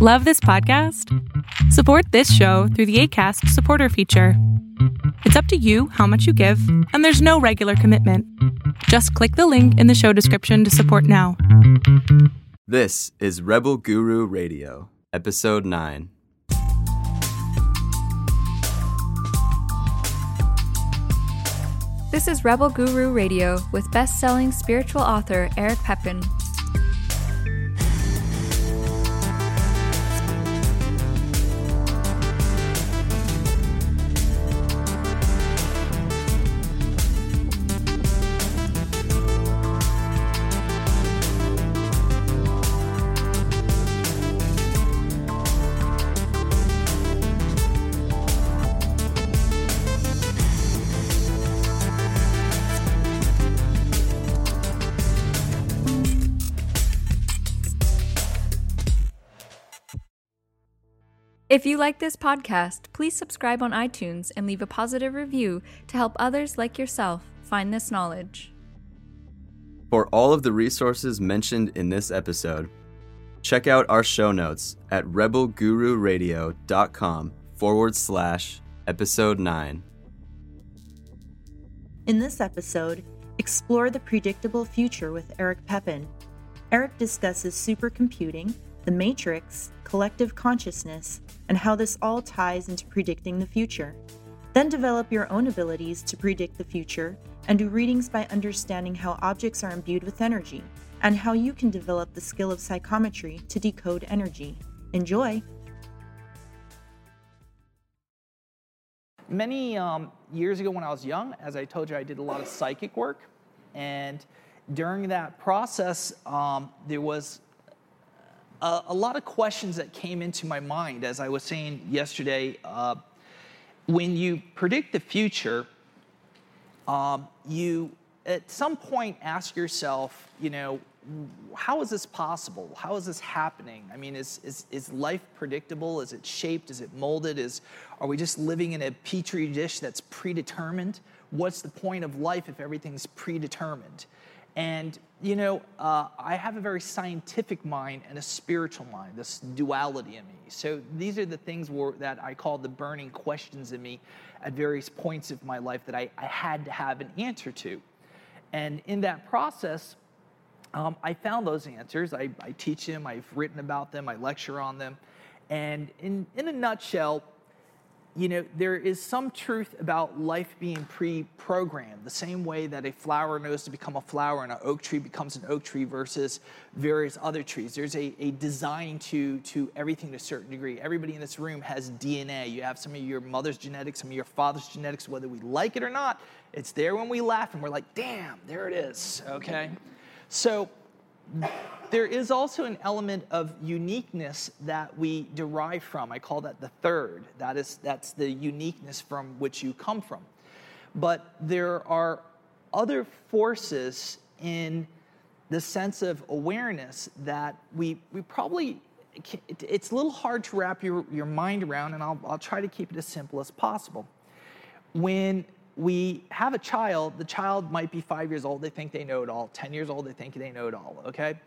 Love this podcast? Support this show through the ACAST supporter feature. It's up to you how much you give, and there's no regular commitment. Just click the link in the show description to support now. This is Rebel Guru Radio, Episode 9. This is Rebel Guru Radio with best selling spiritual author Eric Pepin. If you like this podcast, please subscribe on iTunes and leave a positive review to help others like yourself find this knowledge. For all of the resources mentioned in this episode, check out our show notes at rebelgururadio.com forward slash episode 9. In this episode, explore the predictable future with Eric Pepin. Eric discusses supercomputing, the matrix, collective consciousness, and how this all ties into predicting the future. Then develop your own abilities to predict the future and do readings by understanding how objects are imbued with energy and how you can develop the skill of psychometry to decode energy. Enjoy! Many um, years ago when I was young, as I told you, I did a lot of psychic work. And during that process, um, there was a, lot of questions that came into my mind, as I was saying yesterday. Uh, when you predict the future, um, you at some point ask yourself, you know, how is this possible? How is this happening? I mean, is, is, is life predictable? Is it shaped? Is it molded? Is, are we just living in a petri dish that's predetermined? What's the point of life if everything's predetermined? And, you know, uh, I have a very scientific mind and a spiritual mind, this duality in me. So these are the things that I call the burning questions in me at various points of my life that I, I had to have an answer to. And in that process, um, I found those answers. I, I teach them, I've written about them, I lecture on them. And in, in a nutshell, you know, there is some truth about life being pre programmed, the same way that a flower knows to become a flower and an oak tree becomes an oak tree versus various other trees. There's a, a design to, to everything to a certain degree. Everybody in this room has DNA. You have some of your mother's genetics, some of your father's genetics, whether we like it or not. It's there when we laugh and we're like, damn, there it is, okay? So, there is also an element of uniqueness that we derive from. I call that the third. That is, that's the uniqueness from which you come from. But there are other forces in the sense of awareness that we, we probably, it's a little hard to wrap your, your mind around, and I'll, I'll try to keep it as simple as possible. When we have a child, the child might be five years old, they think they know it all. 10 years old, they think they know it all, okay?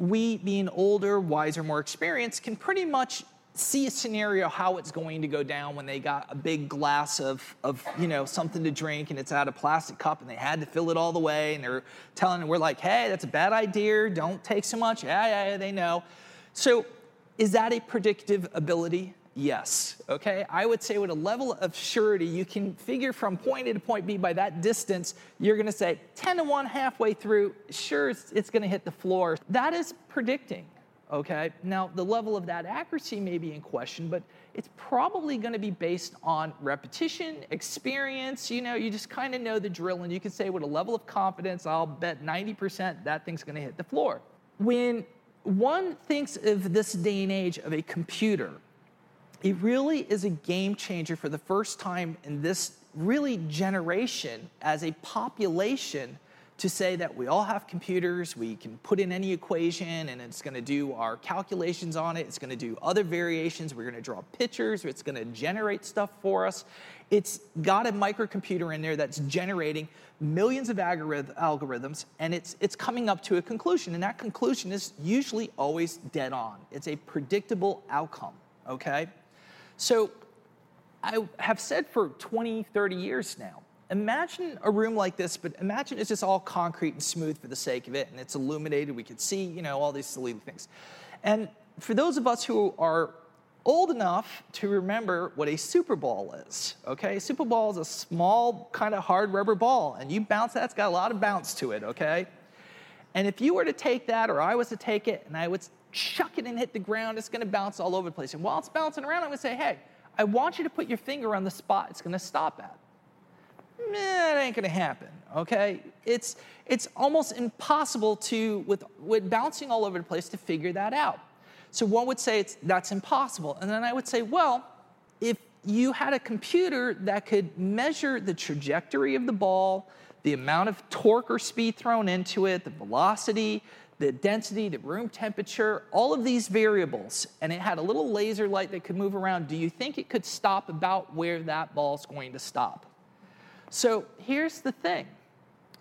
We, being older, wiser, more experienced, can pretty much see a scenario how it's going to go down when they got a big glass of, of you know something to drink and it's out of plastic cup and they had to fill it all the way and they're telling we're like hey that's a bad idea. Don't take so much. Yeah yeah, yeah they know. So is that a predictive ability Yes. Okay? I would say with a level of surety, you can figure from point A to point B by that distance, you're to say 10 to 1 halfway through, sure, it's, it's to hit the floor. That is predicting. Okay? Now, the level of that accuracy may be in question, but it's probably going to be based on repetition, experience. You know, you just kind of know the drill, and you can say with a level of confidence, I'll bet 90% that thing's going to hit the floor. When one thinks of this day and age of a computer, it really is a game changer for the first time in this really generation as a population to say that we all have computers, we can put in any equation and it's gonna do our calculations on it, it's gonna do other variations, we're gonna draw pictures, it's gonna generate stuff for us. It's got a microcomputer in there that's generating millions of algorithms and it's, it's coming up to a conclusion. And that conclusion is usually always dead on. It's a predictable outcome, okay? So I have said for 20, 30 years now, imagine a room like this, but imagine it's just all concrete and smooth for the sake of it, and it's illuminated. We could see, you know, all these silly things. And for those of us who are old enough to remember what a super ball is, okay? Super ball is a small, kind of hard rubber ball, and you bounce that, it's got a lot of bounce to it, okay? And if you were to take that, or I was to take it, and I would chuck it and hit the ground, it's gonna bounce all over the place. And while it's bouncing around, I'm gonna say, hey, I want you to put your finger on the spot it's gonna stop at it ain't gonna happen, okay? It's, it's almost impossible to, with, with bouncing all over the place, to figure that out. So one would say it's, that's impossible. And then I would say, well, if you had a computer that could measure the trajectory of the ball, the amount of torque or speed thrown into it, the velocity, the density, the room temperature, all of these variables, and it had a little laser light that could move around, do you think it could stop about where that ball's going to stop? So here's the thing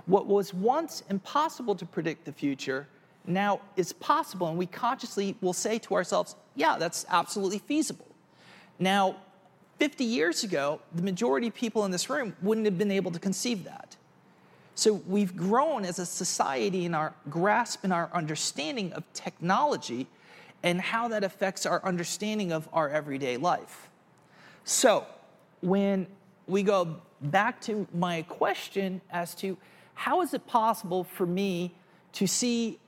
what was once impossible to predict the future now is possible, and we consciously will say to ourselves, yeah, that's absolutely feasible. Now, 50 years ago, the majority of people in this room wouldn't have been able to conceive that. So we've grown as a society in our grasp and our understanding of technology and how that affects our understanding of our everyday life. So when we go back to my question as to how is it possible for me to see,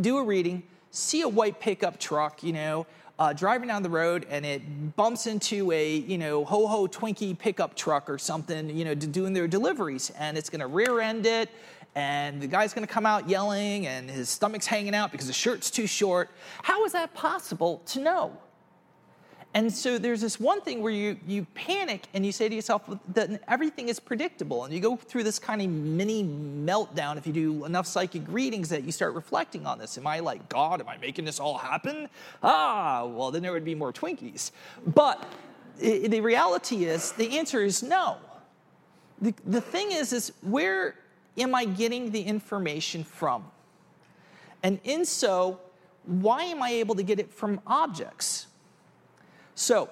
do a reading, see a white pickup truck, you know, uh, driving down the road and it bumps into a, you know, ho ho Twinkie pickup truck or something, you know, doing their deliveries and it's gonna rear end it and the guy's gonna come out yelling and his stomach's hanging out because the shirt's too short. How is that possible to know? And so there's this one thing where you, you panic and you say to yourself that everything is predictable. And you go through this kind of mini meltdown if you do enough psychic readings that you start reflecting on this. Am I like God? Am I making this all happen? Ah, well, then there would be more Twinkies. But the reality is, the answer is no. The, the thing is, is where am I getting the information from? And in so, why am I able to get it from objects? So,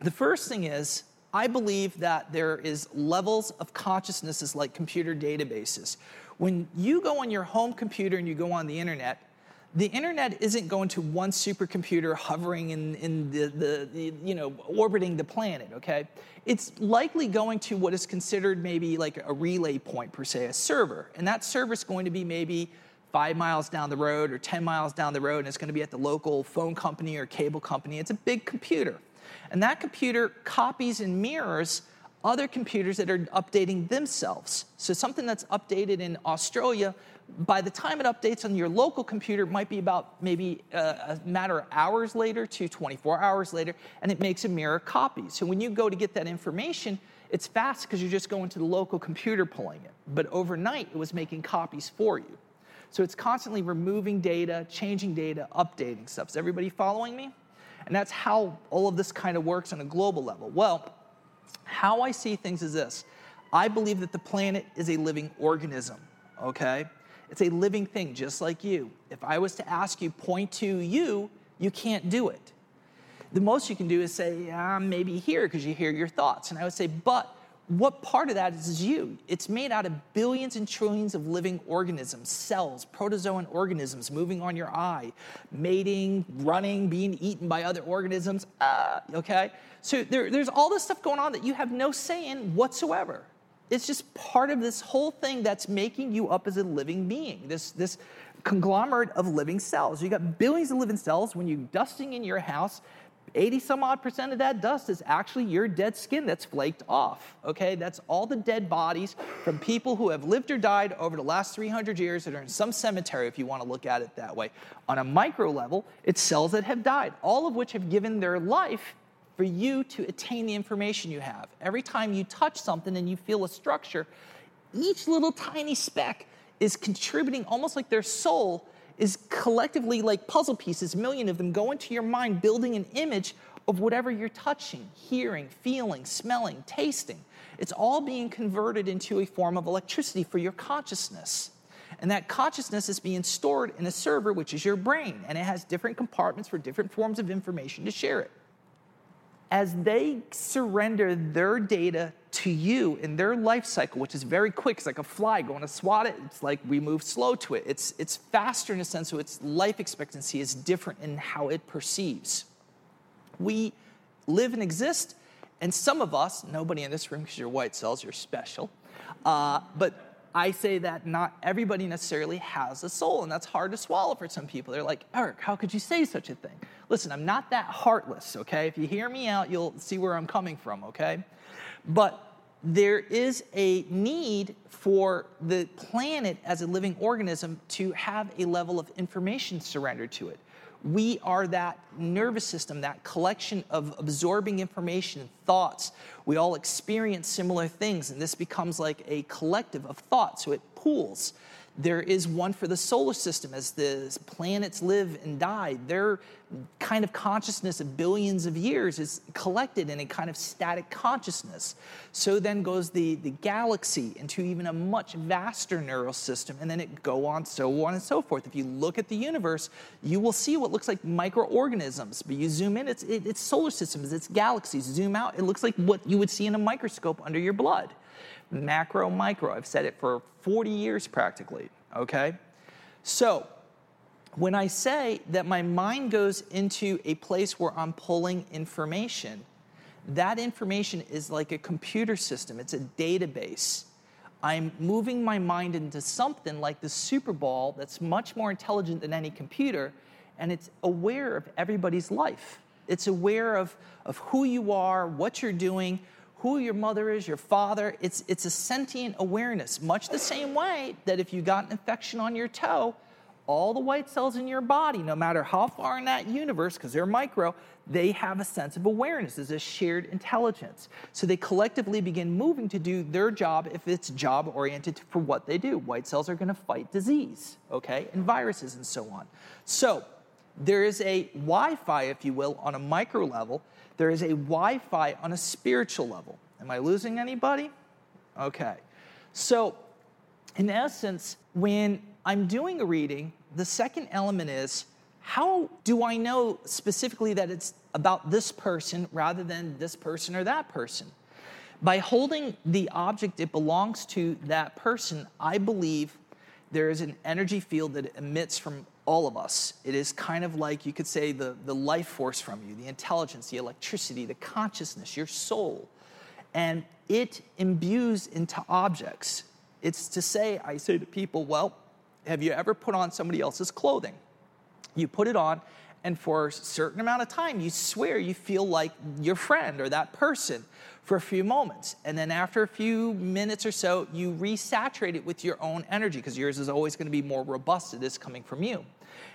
the first thing is, I believe that there is levels of consciousnesses like computer databases. When you go on your home computer and you go on the internet, the internet isn't going to one supercomputer hovering in, in the, the, the, you know, orbiting the planet, okay? It's likely going to what is considered maybe like a relay point per se, a server. And that server is going to be maybe five miles down the road or 10 miles down the road, and it's going to be at the local phone company or cable company. It's a big computer. And that computer copies and mirrors other computers that are updating themselves. So something that's updated in Australia, by the time it updates on your local computer, might be about maybe a, uh, a matter of hours later to 24 hours later, and it makes a mirror copy. So when you go to get that information, it's fast because you're just going to the local computer pulling it. But overnight, it was making copies for you. So it's constantly removing data, changing data, updating stuff. Is everybody following me? And that's how all of this kind of works on a global level. Well, how I see things is this I believe that the planet is a living organism, okay? It's a living thing, just like you. If I was to ask you, point to you, you can't do it. The most you can do is say, I'm maybe here because you hear your thoughts. And I would say, but what part of that is you? It's made out of billions and trillions of living organisms, cells, protozoan organisms moving on your eye, mating, running, being eaten by other organisms. Uh, okay? So there, there's all this stuff going on that you have no say in whatsoever. It's just part of this whole thing that's making you up as a living being, this, this conglomerate of living cells. You got billions of living cells. When you're dusting in your house, 80 some odd percent of that dust is actually your dead skin that's flaked off. Okay, that's all the dead bodies from people who have lived or died over the last 300 years that are in some cemetery, if you want to look at it that way. On a micro level, it's cells that have died, all of which have given their life for you to attain the information you have. Every time you touch something and you feel a structure, each little tiny speck is contributing almost like their soul is collectively like puzzle pieces, million of them go into your mind, building an image of whatever you're touching, hearing, feeling, smelling, tasting. It's all being converted into a form of electricity for your consciousness. And that consciousness is being stored in a server, which is your brain, and it has different compartments for different forms of information to share it. As they surrender their data to you in their life cycle, which is very quick, it's like a fly going to swat it. It's like we move slow to it. It's, it's faster in a sense, so its life expectancy is different in how it perceives. We live and exist, and some of us, nobody in this room because you're white cells, you're special, uh, but I say that not everybody necessarily has a soul, and that's hard to swallow for some people. They're like, Eric, how could you say such a thing? Listen, I'm not that heartless, okay? If you hear me out, you'll see where I'm coming from, okay? But there is a need for the planet as a living organism to have a level of information surrendered to it. We are that nervous system, that collection of absorbing information and thoughts. We all experience similar things, and this becomes like a collective of thoughts, so it pools. There is one for the solar system as the planets live and die. Their kind of consciousness of billions of years is collected in a kind of static consciousness. So then goes the, the galaxy into even a much vaster neural system, and then it go on, so on and so forth. If you look at the universe, you will see what looks like microorganisms, but you zoom in, it's, it, it's solar systems, it's galaxies. Zoom out, it looks like what you would see in a microscope under your blood macro, micro. I've said it for 40 years practically, okay? So, when I say that my mind goes into a place where I'm pulling information, that information is like a computer system, it's a database. I'm moving my mind into something like the Super Bowl that's much more intelligent than any computer, and it's aware of everybody's life. It's aware of, of who you are, what you're doing, who your mother is, your father. It's, it's a sentient awareness, much the same way that if you got an infection on your toe, all the white cells in your body, no matter how far in that universe, because they're micro, they have a sense of awareness. There's a shared intelligence. So they collectively begin moving to do their job if it's job oriented for what they do. White cells are going to fight disease, okay, and viruses and so on. So there is a Wi Fi, if you will, on a micro level there is a Wi Fi on a spiritual level. Am I losing anybody? Okay. So, in essence, when I'm doing a reading, the second element is how do I know specifically that it's about this person rather than this person or that person? By holding the object it belongs to that person, I believe there is an energy field that emits from all of us. It is kind of like you could say the, the life force from you, the intelligence, the electricity, the consciousness, your soul. And it imbues into objects. It's to say, I say to people, well, have you ever put on somebody else's clothing? You put it on, and for a certain amount of time, you swear you feel like your friend or that person for a few moments. And then after a few minutes or so, you resaturate it with your own energy because yours is always going to be more robust. It is coming from you.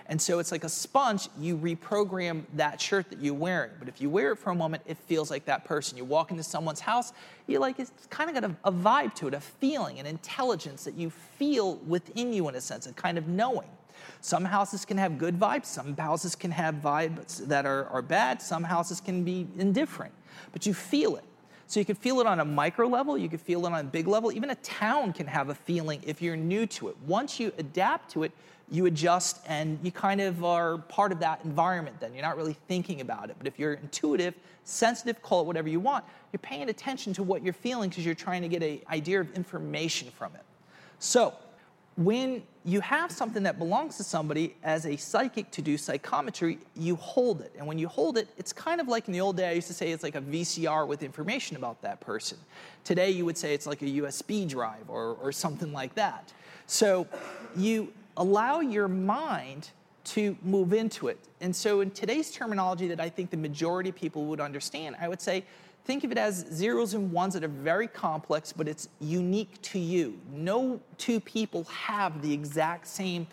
And so it's like a sponge, you reprogram that shirt that you're wearing. But if you wear it for a moment, it feels like that person. You walk into someone's house, you like, it's kind of got a, a vibe to it, a feeling, an intelligence that you feel within you in a sense, a kind of knowing. Some houses can have good vibes, some houses can have vibes that are, are bad, some houses can be indifferent, but you feel it. So you can feel it on a micro level, you can feel it on a big level. Even a town can have a feeling if you're new to it. Once you adapt to it, you adjust and you kind of are part of that environment then. You're not really thinking about it. But if you're intuitive, sensitive, call it whatever you want, you're paying attention to what you're feeling because you're trying to get an idea of information from it. So when you have something that belongs to somebody as a psychic to do psychometry, you hold it. And when you hold it, it's kind of like in the old day, I used to say it's like a VCR with information about that person. Today, you would say it's like a USB drive or, or something like that. So you allow your mind to move into it. And so, in today's terminology that I think the majority of people would understand, I would say think of it as zeros and ones that are very complex, but it's unique to you. No two people have the exact same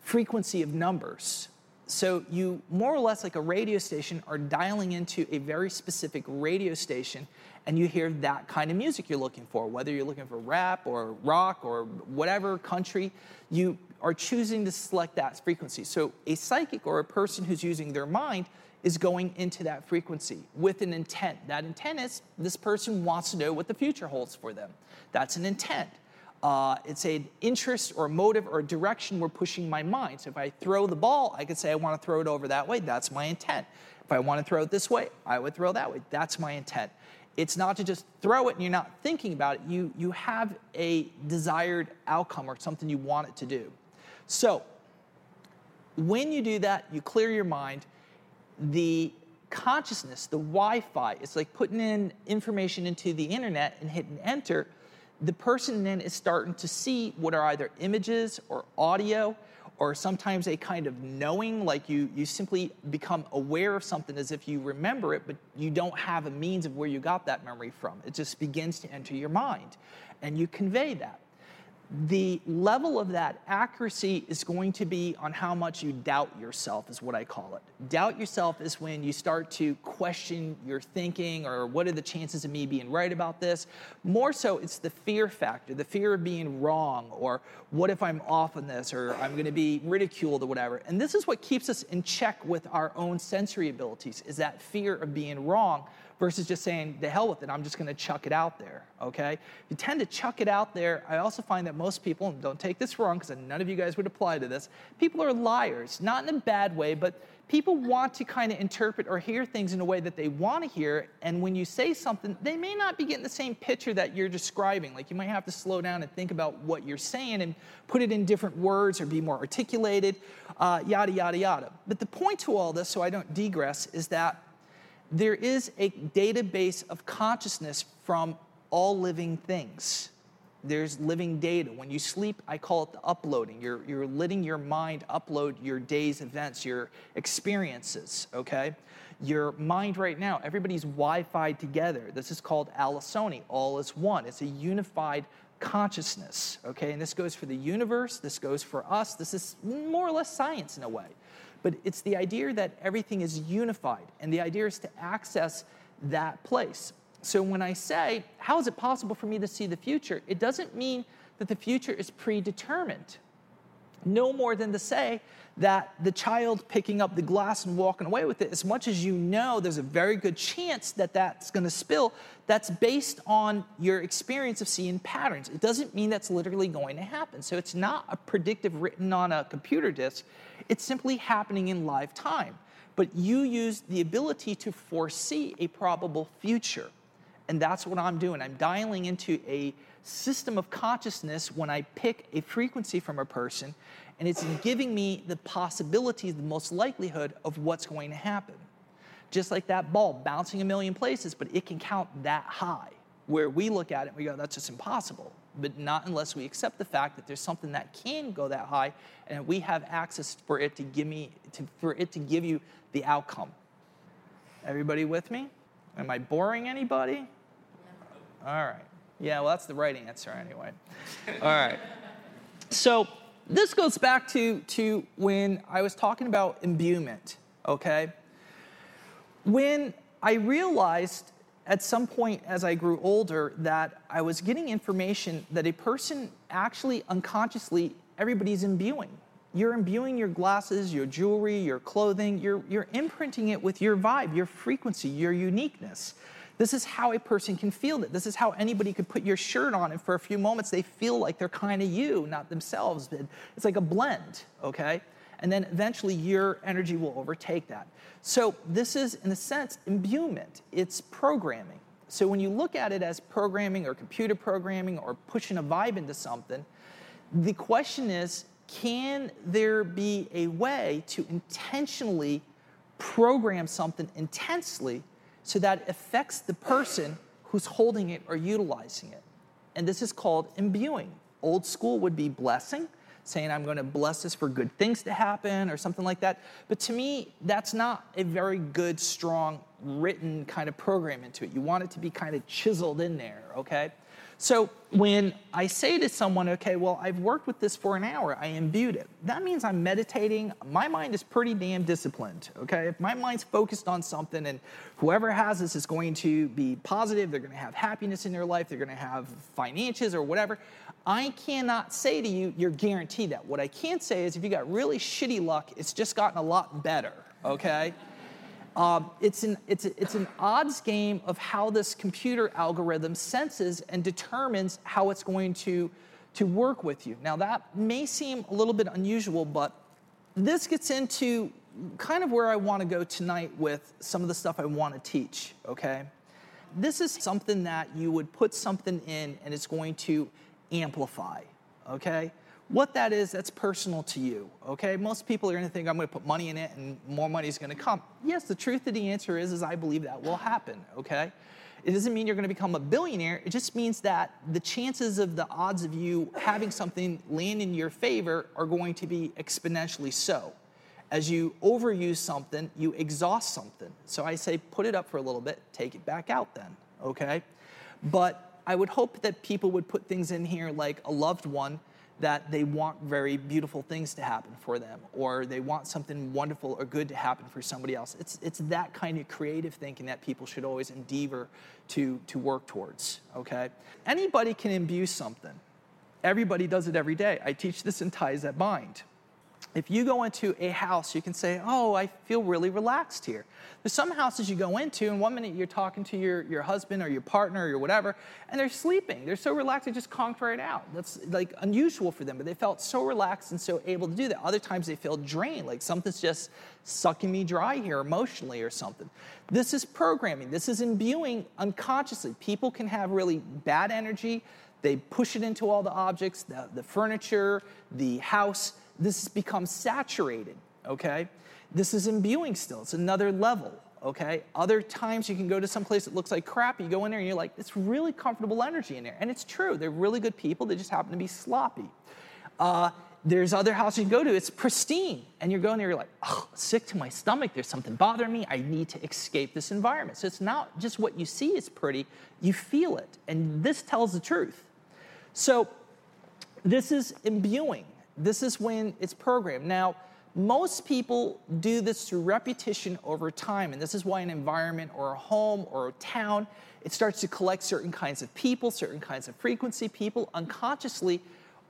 frequency of numbers. so you more or less like a radio station are dialing into a very specific radio station and you hear that kind of music you're looking for whether you're looking for rap or rock or whatever country you are choosing to select that frequency so a psychic or a person who's using their mind is going into that frequency with an intent that intent is this person wants to know what the future holds for them that's an intent uh, it's an interest or motive or direction we're pushing my mind. So if I throw the ball, I could say I want to throw it over that way. That's my intent. If I want to throw it this way, I would throw that way. That's my intent. It's not to just throw it and you're not thinking about it. You, you have a desired outcome or something you want it to do. So when you do that, you clear your mind. The consciousness, the Wi Fi, it's like putting in information into the internet and hitting enter. The person then is starting to see what are either images or audio or sometimes a kind of knowing like you you simply become aware of something as if you remember it but you don't have a means of where you got that memory from. It just begins to enter your mind and you convey that the level of that accuracy is going to be on how much you doubt yourself is what i call it. Doubt yourself is when you start to question your thinking or what are the chances of me being right about this? More so it's the fear factor the fear of being wrong or what if i'm off on this or i'm going to be ridiculed or whatever. And this is what keeps us in check with our own sensory abilities is that fear of being wrong versus just saying, the hell with it, I'm just gonna chuck it out there, okay? You tend to chuck it out there. I also find that most people, and don't take this wrong because none of you guys would apply to this, people are liars, not in a bad way, but people want to kind of interpret or hear things in a way that they want to hear. And when you say something, they may not be getting the same picture that you're describing. Like you might have to slow down and think about what you're saying and put it in different words or be more articulated, uh, yada, yada, yada. But the point to all this, so I don't digress, is that there is a database of consciousness from all living things. There's living data. When you sleep, I call it the uploading. You're, you're letting your mind upload your day's events, your experiences, okay? Your mind right now, everybody's Wi Fi together. This is called allosomy, all is one. It's a unified consciousness, okay? And this goes for the universe, this goes for us. This is more or less science in a way. But it's the idea that everything is unified, and the idea is to access that place. So when I say, how is it possible for me to see the future? It doesn't mean that the future is predetermined. No more than to say that the child picking up the glass and walking away with it, as much as you know there's a very good chance that that's going to spill, that's based on your experience of seeing patterns. It doesn't mean that's literally going to happen. So it's not a predictive written on a computer disk, it's simply happening in live time. But you use the ability to foresee a probable future. And that's what I'm doing. I'm dialing into a system of consciousness when I pick a frequency from a person, and it's giving me the possibility, the most likelihood of what's going to happen. Just like that ball bouncing a million places, but it can count that high. Where we look at it, we go, that's just impossible. But not unless we accept the fact that there's something that can go that high, and we have access for it to give me, to, for it to give you the outcome. Everybody with me? Am I boring anybody? All right. Yeah, well, that's the right answer anyway. All right. So this goes back to, to when I was talking about imbuement, okay? When I realized at some point as I grew older that I was getting information that a person actually unconsciously, everybody's imbuing. You're imbuing your glasses, your jewelry, your clothing, you're, you're imprinting it with your vibe, your frequency, your uniqueness. This is how a person can feel it. This is how anybody could put your shirt on, and for a few moments they feel like they're kind of you, not themselves. It's like a blend, okay? And then eventually your energy will overtake that. So this is, in a sense, imbuement. It's programming. So when you look at it as programming or computer programming or pushing a vibe into something, the question is can there be a way to intentionally program something intensely so that affects the person who's holding it or utilizing it. And this is called imbuing. Old school would be blessing, saying, I'm going to bless this for good things to happen or something like that. But to me, that's not a very good, strong, written kind of program into it. You want it to be kind of chiseled in there, okay? So when I say to someone, okay, well, I've worked with this for an hour, I imbued it, that means I'm meditating. My mind is pretty damn disciplined, okay? If my mind's focused on something and whoever has this is going to be positive, they're gonna have happiness in their life, they're gonna have finances or whatever, I cannot say to you, you're guaranteed that. What I can say is if you got really shitty luck, it's just gotten a lot better, okay? Um, it's, an, it's, a, it's an odds game of how this computer algorithm senses and determines how it's going to, to work with you. Now, that may seem a little bit unusual, but this gets into kind of where I want to go tonight with some of the stuff I want to teach, okay? This is something that you would put something in and it's going to amplify, okay? What that is, that's personal to you, okay? Most people are gonna think I'm gonna put money in it and more money is gonna come. Yes, the truth of the answer is, is I believe that will happen, okay? It doesn't mean you're gonna become a billionaire. It just means that the chances of the odds of you having something land in your favor are going to be exponentially so. As you overuse something, you exhaust something. So I say put it up for a little bit, take it back out then, okay? But I would hope that people would put things in here like a loved one that they want very beautiful things to happen for them or they want something wonderful or good to happen for somebody else. It's, it's that kind of creative thinking that people should always endeavor to, to work towards, okay? Anybody can imbue something. Everybody does it every day. I teach this in Ties That Bind if you go into a house, you can say, Oh, I feel really relaxed here. There's some houses you go into, and one minute you're talking to your, your husband or your partner or your whatever, and they're sleeping. They're so relaxed, they just conked right out. That's like unusual for them, but they felt so relaxed and so able to do that. Other times they feel drained, like something's just sucking me dry here emotionally or something. This is programming, this is imbuing unconsciously. People can have really bad energy, they push it into all the objects, the, the furniture, the house this has become saturated, okay? This is imbuing still, it's another level, okay? Other times you can go to some place that looks like crap, you go in there and you're like, it's really comfortable energy in there. And it's true, they're really good people, they just happen to be sloppy. Uh, there's other houses you can go to, it's pristine. And you're going there, you're like, oh, sick to my stomach, there's something bothering me, I need to escape this environment. So it's not just what you see is pretty, you feel it. And this tells the truth. So this is imbuing. This is when it's programmed. Now, most people do this through repetition over time, and this is why an environment or a home or a town, it starts to collect certain kinds of people, certain kinds of frequency people unconsciously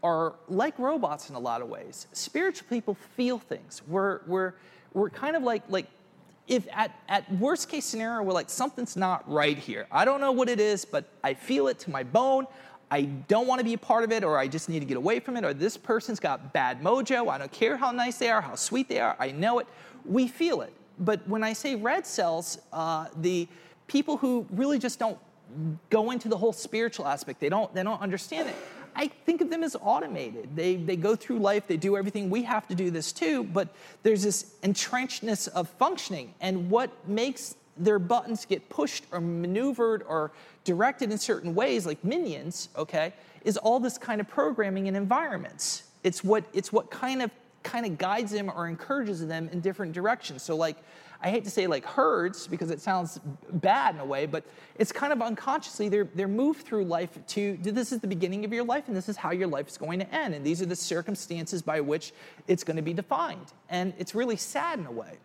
are like robots in a lot of ways. Spiritual people feel things. We're, we're, we're kind of like, like if at, at worst case scenario, we're like, something's not right here. I don't know what it is, but I feel it to my bone. I don't want to be a part of it, or I just need to get away from it, or this person's got bad mojo. I don't care how nice they are, how sweet they are. I know it. We feel it. But when I say red cells, uh, the people who really just don't go into the whole spiritual aspect, they don't, they don't understand it. I think of them as automated. They, they go through life, they do everything. We have to do this too, but there's this entrenchedness of functioning. And what makes their buttons get pushed or maneuvered or directed in certain ways, like minions, okay, is all this kind of programming in environments. It's what, it's what kind of kind of guides them or encourages them in different directions. So like I hate to say like herds because it sounds bad in a way, but it's kind of unconsciously they're they're moved through life to this is the beginning of your life and this is how your life is going to end and these are the circumstances by which it's going to be defined. And it's really sad in a way.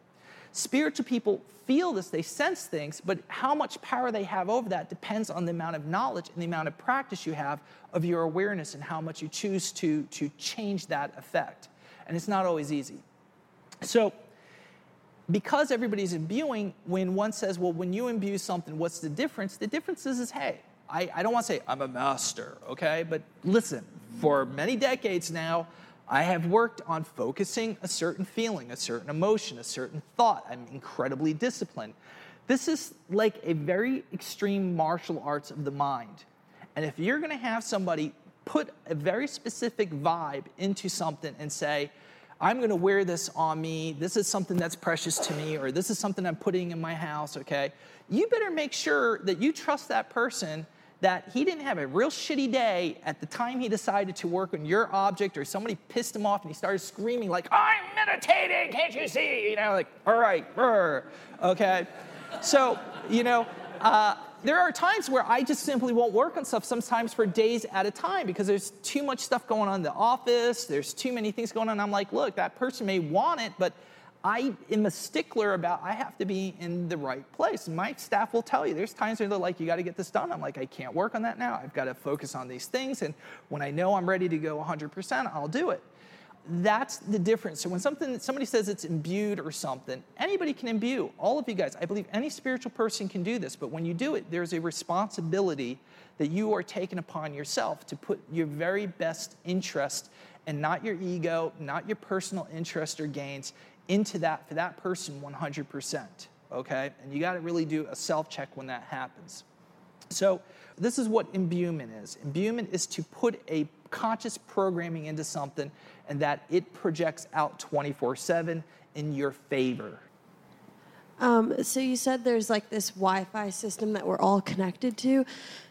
Spiritual people feel this, they sense things, but how much power they have over that depends on the amount of knowledge and the amount of practice you have of your awareness and how much you choose to, to change that effect. And it's not always easy. So, because everybody's imbuing, when one says, well, when you imbue something, what's the difference? The difference is, is hey, I, I don't want to say I'm a master, okay? But listen, for many decades now, I have worked on focusing a certain feeling, a certain emotion, a certain thought. I'm incredibly disciplined. This is like a very extreme martial arts of the mind. And if you're gonna have somebody put a very specific vibe into something and say, I'm gonna wear this on me, this is something that's precious to me, or this is something I'm putting in my house, okay? You better make sure that you trust that person that he didn't have a real shitty day at the time he decided to work on your object or somebody pissed him off and he started screaming like i'm meditating can't you see you know like all right brr. okay so you know uh, there are times where I just simply won't work on stuff, sometimes for days at a time, because there's too much stuff going on in the office, there's too many things going on. I'm like, look, that person may want it, but I am a stickler about I have to be in the right place. My staff will tell you there's times where they're like, you got to get this done. I'm like, I can't work on that now. I've got to focus on these things. And when I know I'm ready to go 100%, I'll do it. That's the difference. So when something somebody says it's imbued or something, anybody can imbue. All of you guys, I believe any spiritual person can do this. But when you do it, there's a responsibility that you are taking upon yourself to put your very best interest and not your ego, not your personal interest or gains into that for that person 100%. Okay? And you got to really do a self check when that happens. So, this is what imbuement is. Imbuement is to put a conscious programming into something and that it projects out 24 7 in your favor. Um, so you said there's like this Wi-Fi system that we're all connected to,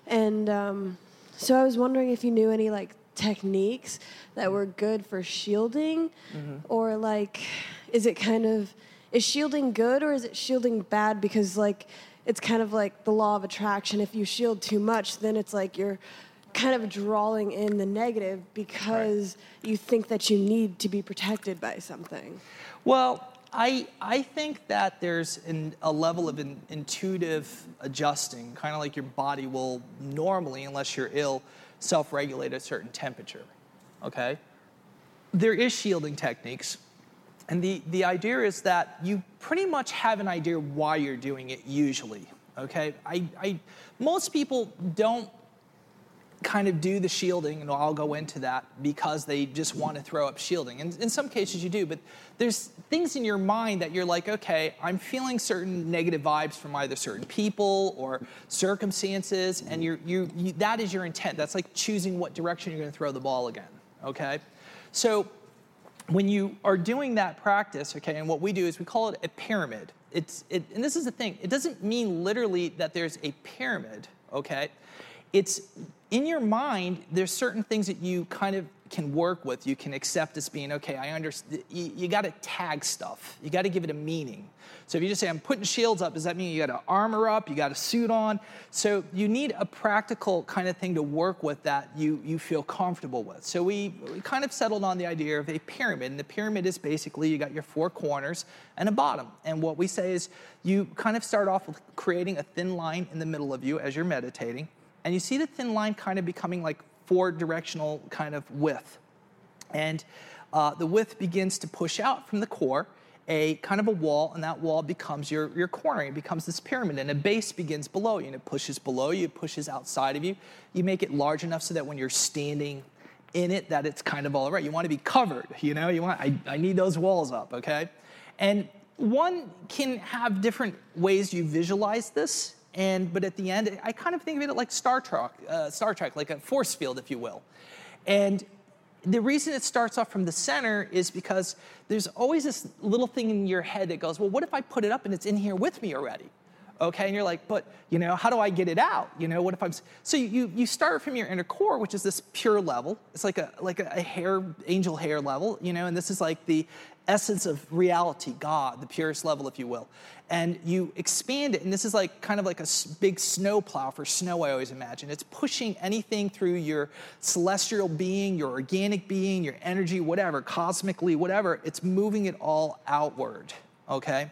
and um, so I was wondering if you knew any like techniques that were good for shielding, mm-hmm. or like, is it kind of is shielding good or is it shielding bad? Because like, it's kind of like the law of attraction. If you shield too much, then it's like you're kind of drawing in the negative because right. you think that you need to be protected by something. Well, I, I think that there's an, a level of in, intuitive adjusting, kind of like your body will normally, unless you're ill, self regulate at a certain temperature. Okay? There is shielding techniques. And the, the idea is that you pretty much have an idea why you're doing it usually. Okay? I, I, most people don't kind of do the shielding, and I'll go into that because they just want to throw up shielding. And in some cases you do, but there's things in your mind that you're like, okay, I'm feeling certain negative vibes from either certain people or circumstances, and you're, you, you that is your intent. That's like choosing what direction you're going to throw the ball again, okay? So when you are doing that practice, okay, and what we do is we call it a pyramid. It's, it, and this is the thing, it doesn't mean literally that there's a pyramid, okay? It's in your mind, there's certain things that you kind of can work with, you can accept as being okay. I understand. You, you got to tag stuff. You got to give it a meaning. So if you just say I'm putting shields up, does that mean you got to armor up? You got a suit on? So you need a practical kind of thing to work with that you you feel comfortable with. So we, we kind of settled on the idea of a pyramid, and the pyramid is basically you got your four corners and a bottom. And what we say is you kind of start off with creating a thin line in the middle of you as you're meditating and you see the thin line kind of becoming like four directional kind of width. And uh, the width begins to push out from the core, a kind of a wall, and that wall becomes your, your cornering. It becomes this pyramid, and a base begins below you, and it pushes below you, it pushes outside of you. You make it large enough so that when you're standing in it, that it's kind of all right. You want to be covered, you know. You want I, I need those walls up, okay? And one can have different ways you visualize this. And but at the end, I kind of think of it like Star Trek, uh, Star Trek, like a force field, if you will. And the reason it starts off from the center is because there's always this little thing in your head that goes, well, what if I put it up and it's in here with me already? Okay, and you're like, but you know, how do I get it out? You know, what if I'm so you you start from your inner core, which is this pure level. It's like a like a hair angel hair level, you know, and this is like the essence of reality, God, the purest level, if you will. And you expand it, and this is like kind of like a big snow plow for snow, I always imagine. It's pushing anything through your celestial being, your organic being, your energy, whatever, cosmically, whatever, it's moving it all outward, okay?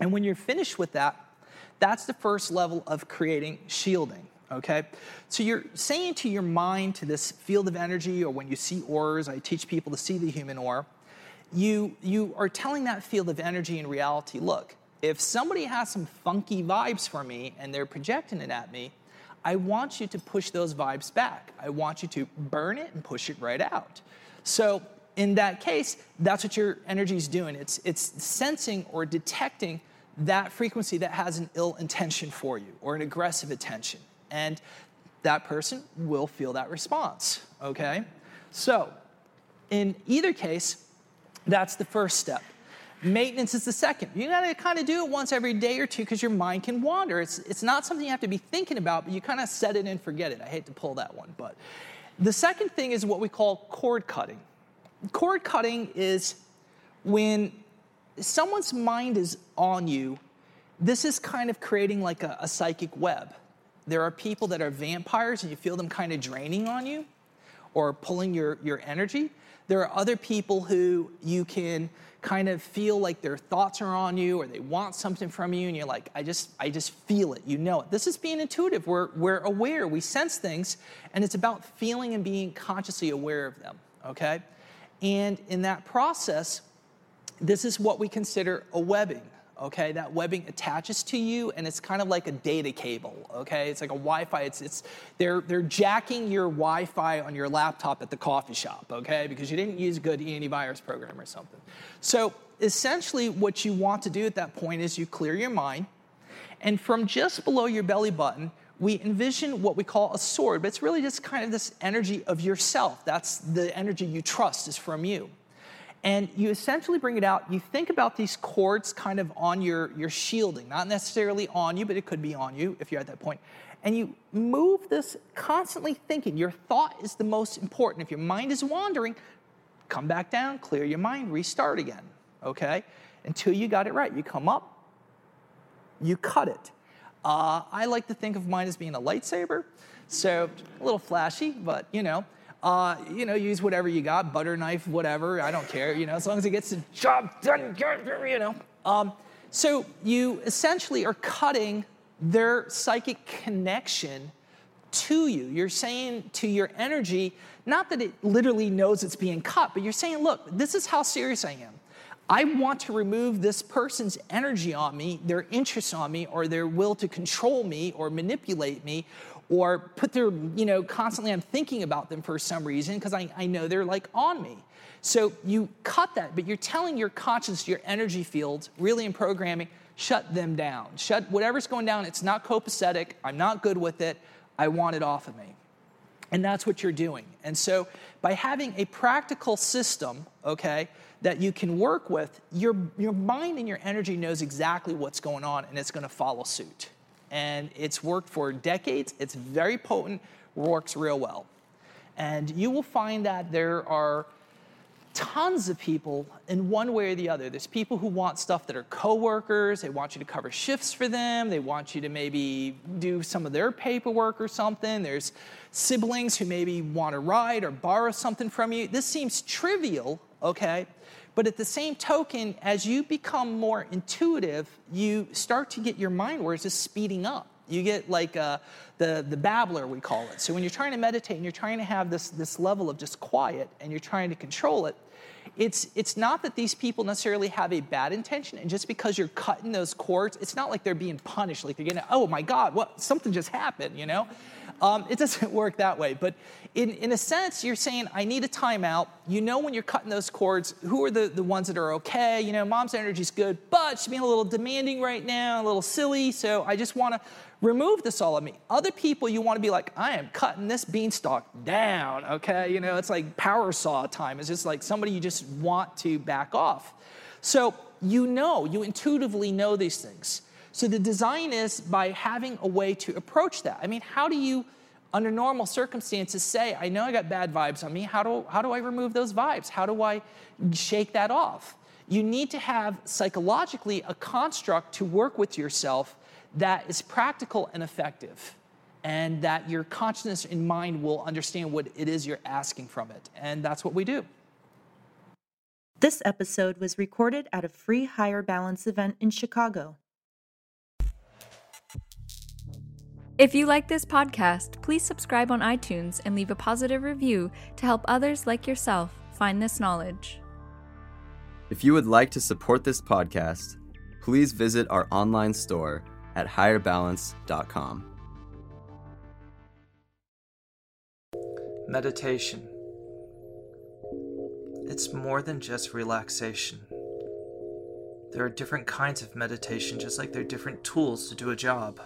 And when you're finished with that, that's the first level of creating shielding okay? So you're saying to your mind, to this field of energy, or when you see auras, I teach people to see the human aura, you, you are telling that field of energy and reality look, if somebody has some funky vibes for me and they're projecting it at me, I want you to push those vibes back. I want you to burn it and push it right out. So, in that case, that's what your energy is doing. It's, it's sensing or detecting that frequency that has an ill intention for you or an aggressive intention. And that person will feel that response, okay? So, in either case, that's the first step. Maintenance is the second. You gotta kind of do it once every day or two because your mind can wander. It's, it's not something you have to be thinking about, but you kind of set it and forget it. I hate to pull that one, but the second thing is what we call cord cutting. Cord cutting is when someone's mind is on you, this is kind of creating like a, a psychic web. there are people that are vampires and you feel them kind of draining on you or pulling your, your energy. There are other people who you can kind of feel like their thoughts are on you or they want something from you and you're like, I just, I just feel it, you know it. This is being intuitive. We're, we're aware, we sense things, and it's about feeling and being consciously aware of them, okay? And in that process, this is what we consider a webbing okay? That webbing attaches to you and it's kind of like a data cable, okay? It's like a Wi-Fi. It's, it's, they're, they're jacking your Wi-Fi on your laptop at the coffee shop, okay? Because you didn't use a good antivirus program or something. So essentially what you want to do at that point is you clear your mind and from just below your belly button, we envision what we call a sword, but it's really just kind of this energy of yourself. That's the energy you trust is from you and you essentially bring it out. You think about these cords kind of on your, your shielding, not necessarily on you, but it could be on you if you're at that point. And you move this constantly thinking. Your thought is the most important. If your mind is wandering, come back down, clear your mind, restart again, okay? Until you got it right. You come up, you cut it. Uh, I like to think of mine as being a lightsaber, so a little flashy, but you know. Uh, you know, use whatever you got, butter knife, whatever. I don't care. You know, as long as it gets the job done. You know. Um, so you essentially are cutting their psychic connection to you. You're saying to your energy, not that it literally knows it's being cut, but you're saying, look, this is how serious I am. I want to remove this person's energy on me, their interest on me, or their will to control me or manipulate me or put their, you know, constantly I'm thinking about them for some reason because I, I know they're like on me. So you cut that, but you're telling your conscious, your energy field, really in programming, shut them down. Shut whatever's going down, it's not copacetic, I'm not good with it, I want it off of me. And that's what you're doing. And so by having a practical system, okay, that you can work with, your, your mind and your energy knows exactly what's going on and it's going to follow suit and it's worked for decades. It's very potent, works real well. And you will find that there are tons of people in one way or the other. There's people who want stuff that are coworkers, they want you to cover shifts for them, they want you to maybe do some of their paperwork or something. There's siblings who maybe want to ride or borrow something from you. This seems trivial, okay? But at the same token, as you become more intuitive, you start to get your mind where it's just speeding up. You get like uh, the, the babbler, we call it. So when you're trying to meditate and you're trying to have this, this level of just quiet and you're trying to control it, it's, it's not that these people necessarily have a bad intention. And just because you're cutting those cords, it's not like they're being punished, like they're getting, oh my God, what, something just happened, you know? Um, it doesn't work that way. But in, in a sense, you're saying, I need a timeout. You know when you're cutting those cords, who are the, the ones that are okay? You know, mom's energy's good, but she's being a little demanding right now, a little silly, so I just want to remove this all of me. Other people, you want to be like, I am cutting this beanstalk down, okay? You know, it's like power saw time. It's just like somebody you just want to back off. So you know, you intuitively know these things. So the design is by having a way to approach that. I mean, how do you, under normal circumstances, say, I know I got bad vibes on me. How do, how do I remove those vibes? How do I shake that off? You need to have psychologically a construct to work with yourself that is practical and effective and that your consciousness and mind will understand what it is you're asking from it. And that's what we do. This episode was recorded at a free Higher Balance event in Chicago. If you like this podcast, please subscribe on iTunes and leave a positive review to help others like yourself find this knowledge. If you would like to support this podcast, please visit our online store at higherbalance.com. Meditation. It's more than just relaxation. There are different kinds of meditation, just like there are different tools to do a job.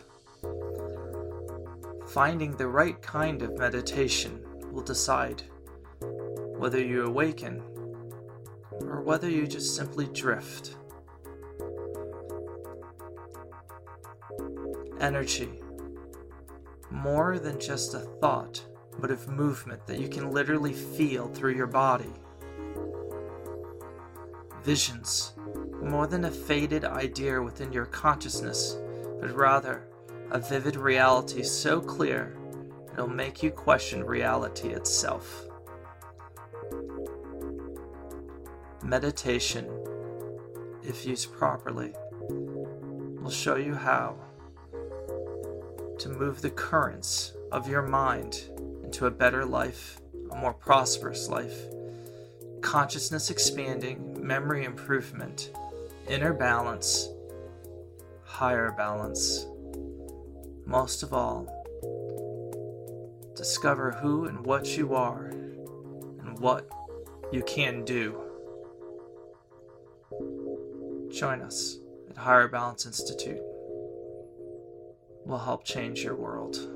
Finding the right kind of meditation will decide whether you awaken or whether you just simply drift. Energy. More than just a thought, but of movement that you can literally feel through your body. Visions. More than a faded idea within your consciousness, but rather a vivid reality so clear it'll make you question reality itself. Meditation, if used properly, will show you how to move the currents of your mind into a better life, a more prosperous life, consciousness expanding, memory improvement, inner balance, higher balance. Most of all, discover who and what you are and what you can do. Join us at Higher Balance Institute. We'll help change your world.